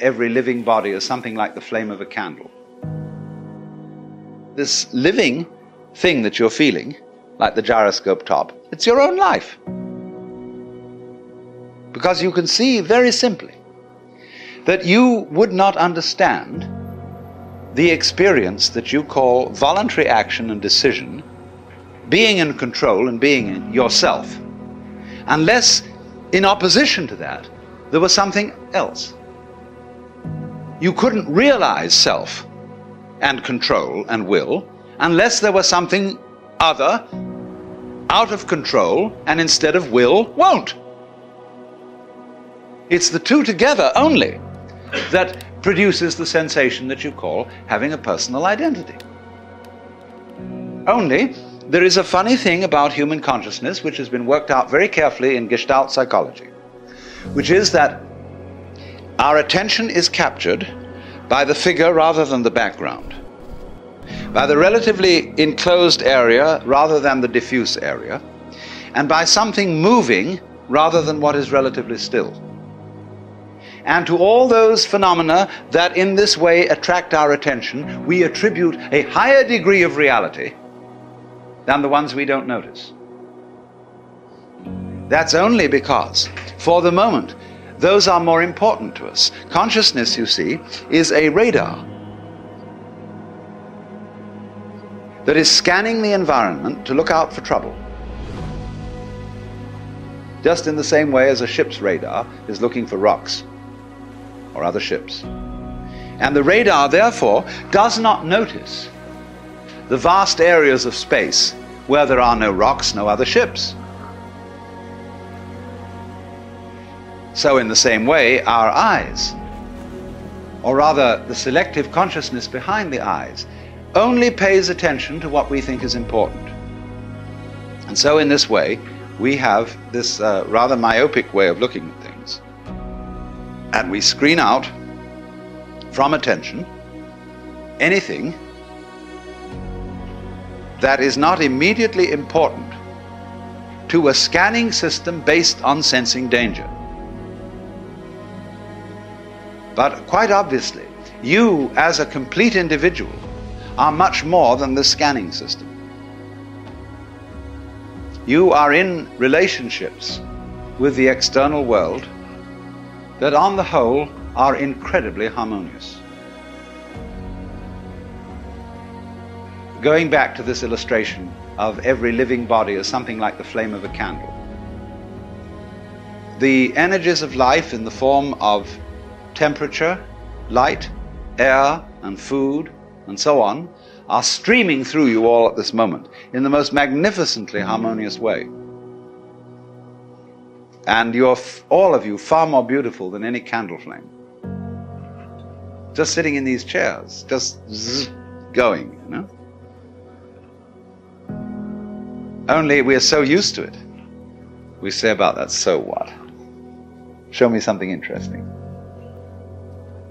every living body is something like the flame of a candle. This living thing that you're feeling, like the gyroscope top, it's your own life. Because you can see very simply that you would not understand the experience that you call voluntary action and decision, being in control and being in yourself, unless in opposition to that there was something else. You couldn't realize self and control and will unless there was something other out of control and instead of will won't. It's the two together only that produces the sensation that you call having a personal identity. Only there is a funny thing about human consciousness which has been worked out very carefully in Gestalt psychology, which is that our attention is captured by the figure rather than the background, by the relatively enclosed area rather than the diffuse area, and by something moving rather than what is relatively still. And to all those phenomena that in this way attract our attention, we attribute a higher degree of reality than the ones we don't notice. That's only because, for the moment, those are more important to us. Consciousness, you see, is a radar that is scanning the environment to look out for trouble. Just in the same way as a ship's radar is looking for rocks or other ships. And the radar, therefore, does not notice the vast areas of space where there are no rocks, no other ships. So, in the same way, our eyes, or rather the selective consciousness behind the eyes, only pays attention to what we think is important. And so, in this way, we have this uh, rather myopic way of looking at things and we screen out from attention anything that is not immediately important to a scanning system based on sensing danger. But quite obviously, you as a complete individual are much more than the scanning system. You are in relationships with the external world that on the whole are incredibly harmonious. Going back to this illustration of every living body as something like the flame of a candle, the energies of life in the form of temperature, light, air, and food, and so on, are streaming through you all at this moment in the most magnificently harmonious way. And you're, all of you, far more beautiful than any candle flame. Just sitting in these chairs, just zzz, going, you know? Only we're so used to it. We say about that, so what? Show me something interesting.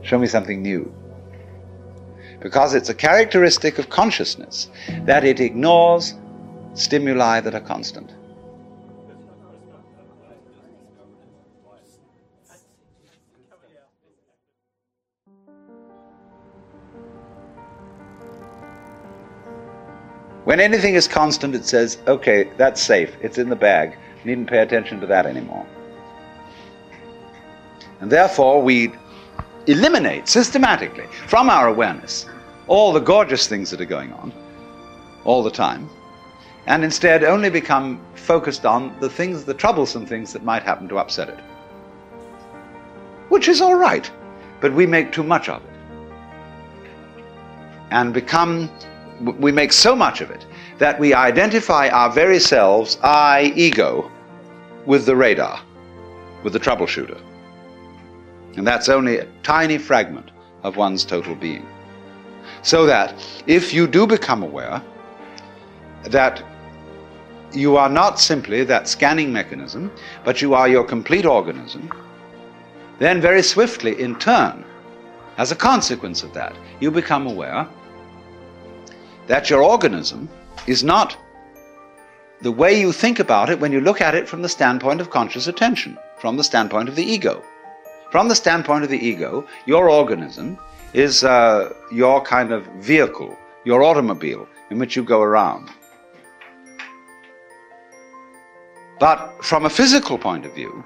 Show me something new. Because it's a characteristic of consciousness that it ignores stimuli that are constant. When anything is constant, it says, okay, that's safe, it's in the bag, needn't pay attention to that anymore. And therefore, we eliminate systematically from our awareness all the gorgeous things that are going on all the time, and instead only become focused on the things, the troublesome things that might happen to upset it. Which is all right, but we make too much of it. And become we make so much of it that we identify our very selves, I, ego, with the radar, with the troubleshooter. And that's only a tiny fragment of one's total being. So that if you do become aware that you are not simply that scanning mechanism, but you are your complete organism, then very swiftly, in turn, as a consequence of that, you become aware that your organism is not the way you think about it when you look at it from the standpoint of conscious attention, from the standpoint of the ego. From the standpoint of the ego, your organism is uh, your kind of vehicle, your automobile in which you go around. But from a physical point of view,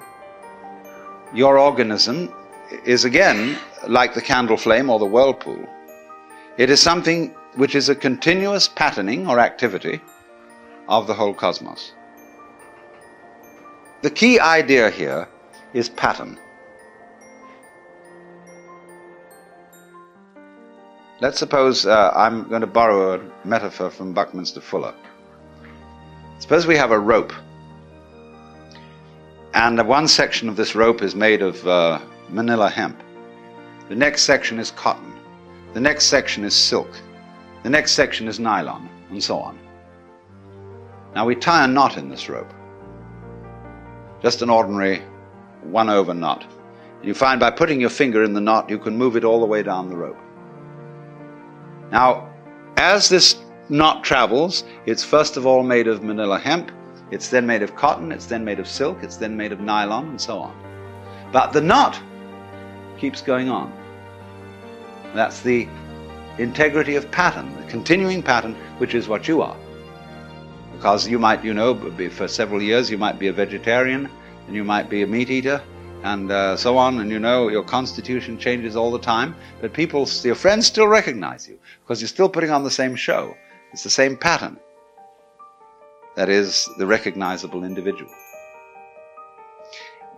your organism is again like the candle flame or the whirlpool. It is something which is a continuous patterning or activity of the whole cosmos. The key idea here is pattern. Let's suppose uh, I'm going to borrow a metaphor from Buckminster Fuller. Suppose we have a rope, and one section of this rope is made of uh, manila hemp. The next section is cotton. The next section is silk. The next section is nylon, and so on. Now we tie a knot in this rope. Just an ordinary one over knot. You find by putting your finger in the knot, you can move it all the way down the rope. Now, as this knot travels, it's first of all made of manila hemp, it's then made of cotton, it's then made of silk, it's then made of nylon, and so on. But the knot keeps going on. That's the integrity of pattern, the continuing pattern, which is what you are. Because you might, you know, for several years you might be a vegetarian, and you might be a meat eater, and uh, so on, and you know your constitution changes all the time, but people, your friends still recognize you because you're still putting on the same show. It's the same pattern. That is the recognizable individual.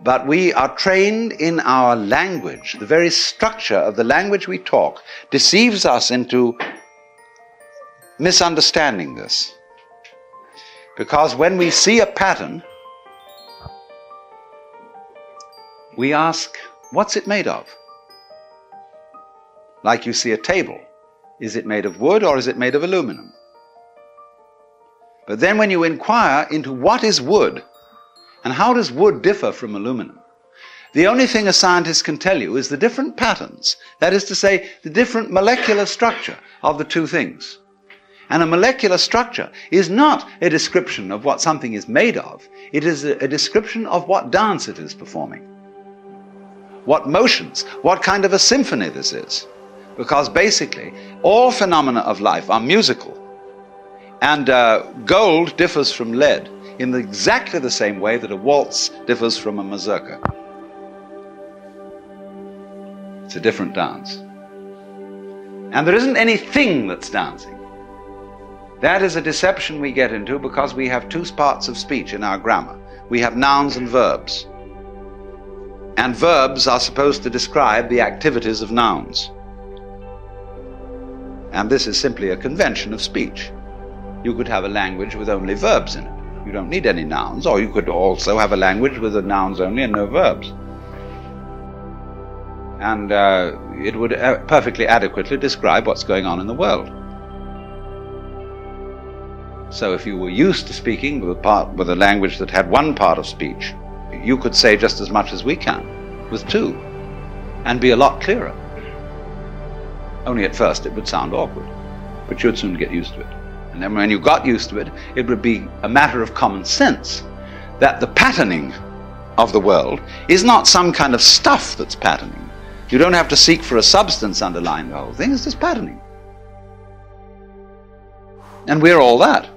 But we are trained in our language. The very structure of the language we talk deceives us into misunderstanding this. Because when we see a pattern, we ask, what's it made of? Like you see a table. Is it made of wood or is it made of aluminum? But then when you inquire into what is wood and how does wood differ from aluminum, the only thing a scientist can tell you is the different patterns, that is to say, the different molecular structure of the two things. And a molecular structure is not a description of what something is made of, it is a, description of what dance it is performing what motions, what kind of a symphony this is. Because basically, all phenomena of life are musical. And uh, gold differs from lead in exactly the same way that a waltz differs from a mazurka. It's a different dance. And there isn't anything that's dancing. That is a deception we get into because we have two parts of speech in our grammar. We have nouns and verbs and verbs are supposed to describe the activities of nouns. And this is simply a convention of speech. You could have a language with only verbs in it. You don't need any nouns, or you could also have a language with the nouns only and no verbs. And uh, it would uh, perfectly adequately describe what's going on in the world. So if you were used to speaking with a, part, with a language that had one part of speech, you could say just as much as we can with two and be a lot clearer. Only at first it would sound awkward, but you'd soon get used to it. And then when you got used to it, it would be a matter of common sense that the patterning of the world is not some kind of stuff that's patterning. You don't have to seek for a substance underlying the whole thing, it's just patterning. And we're all that.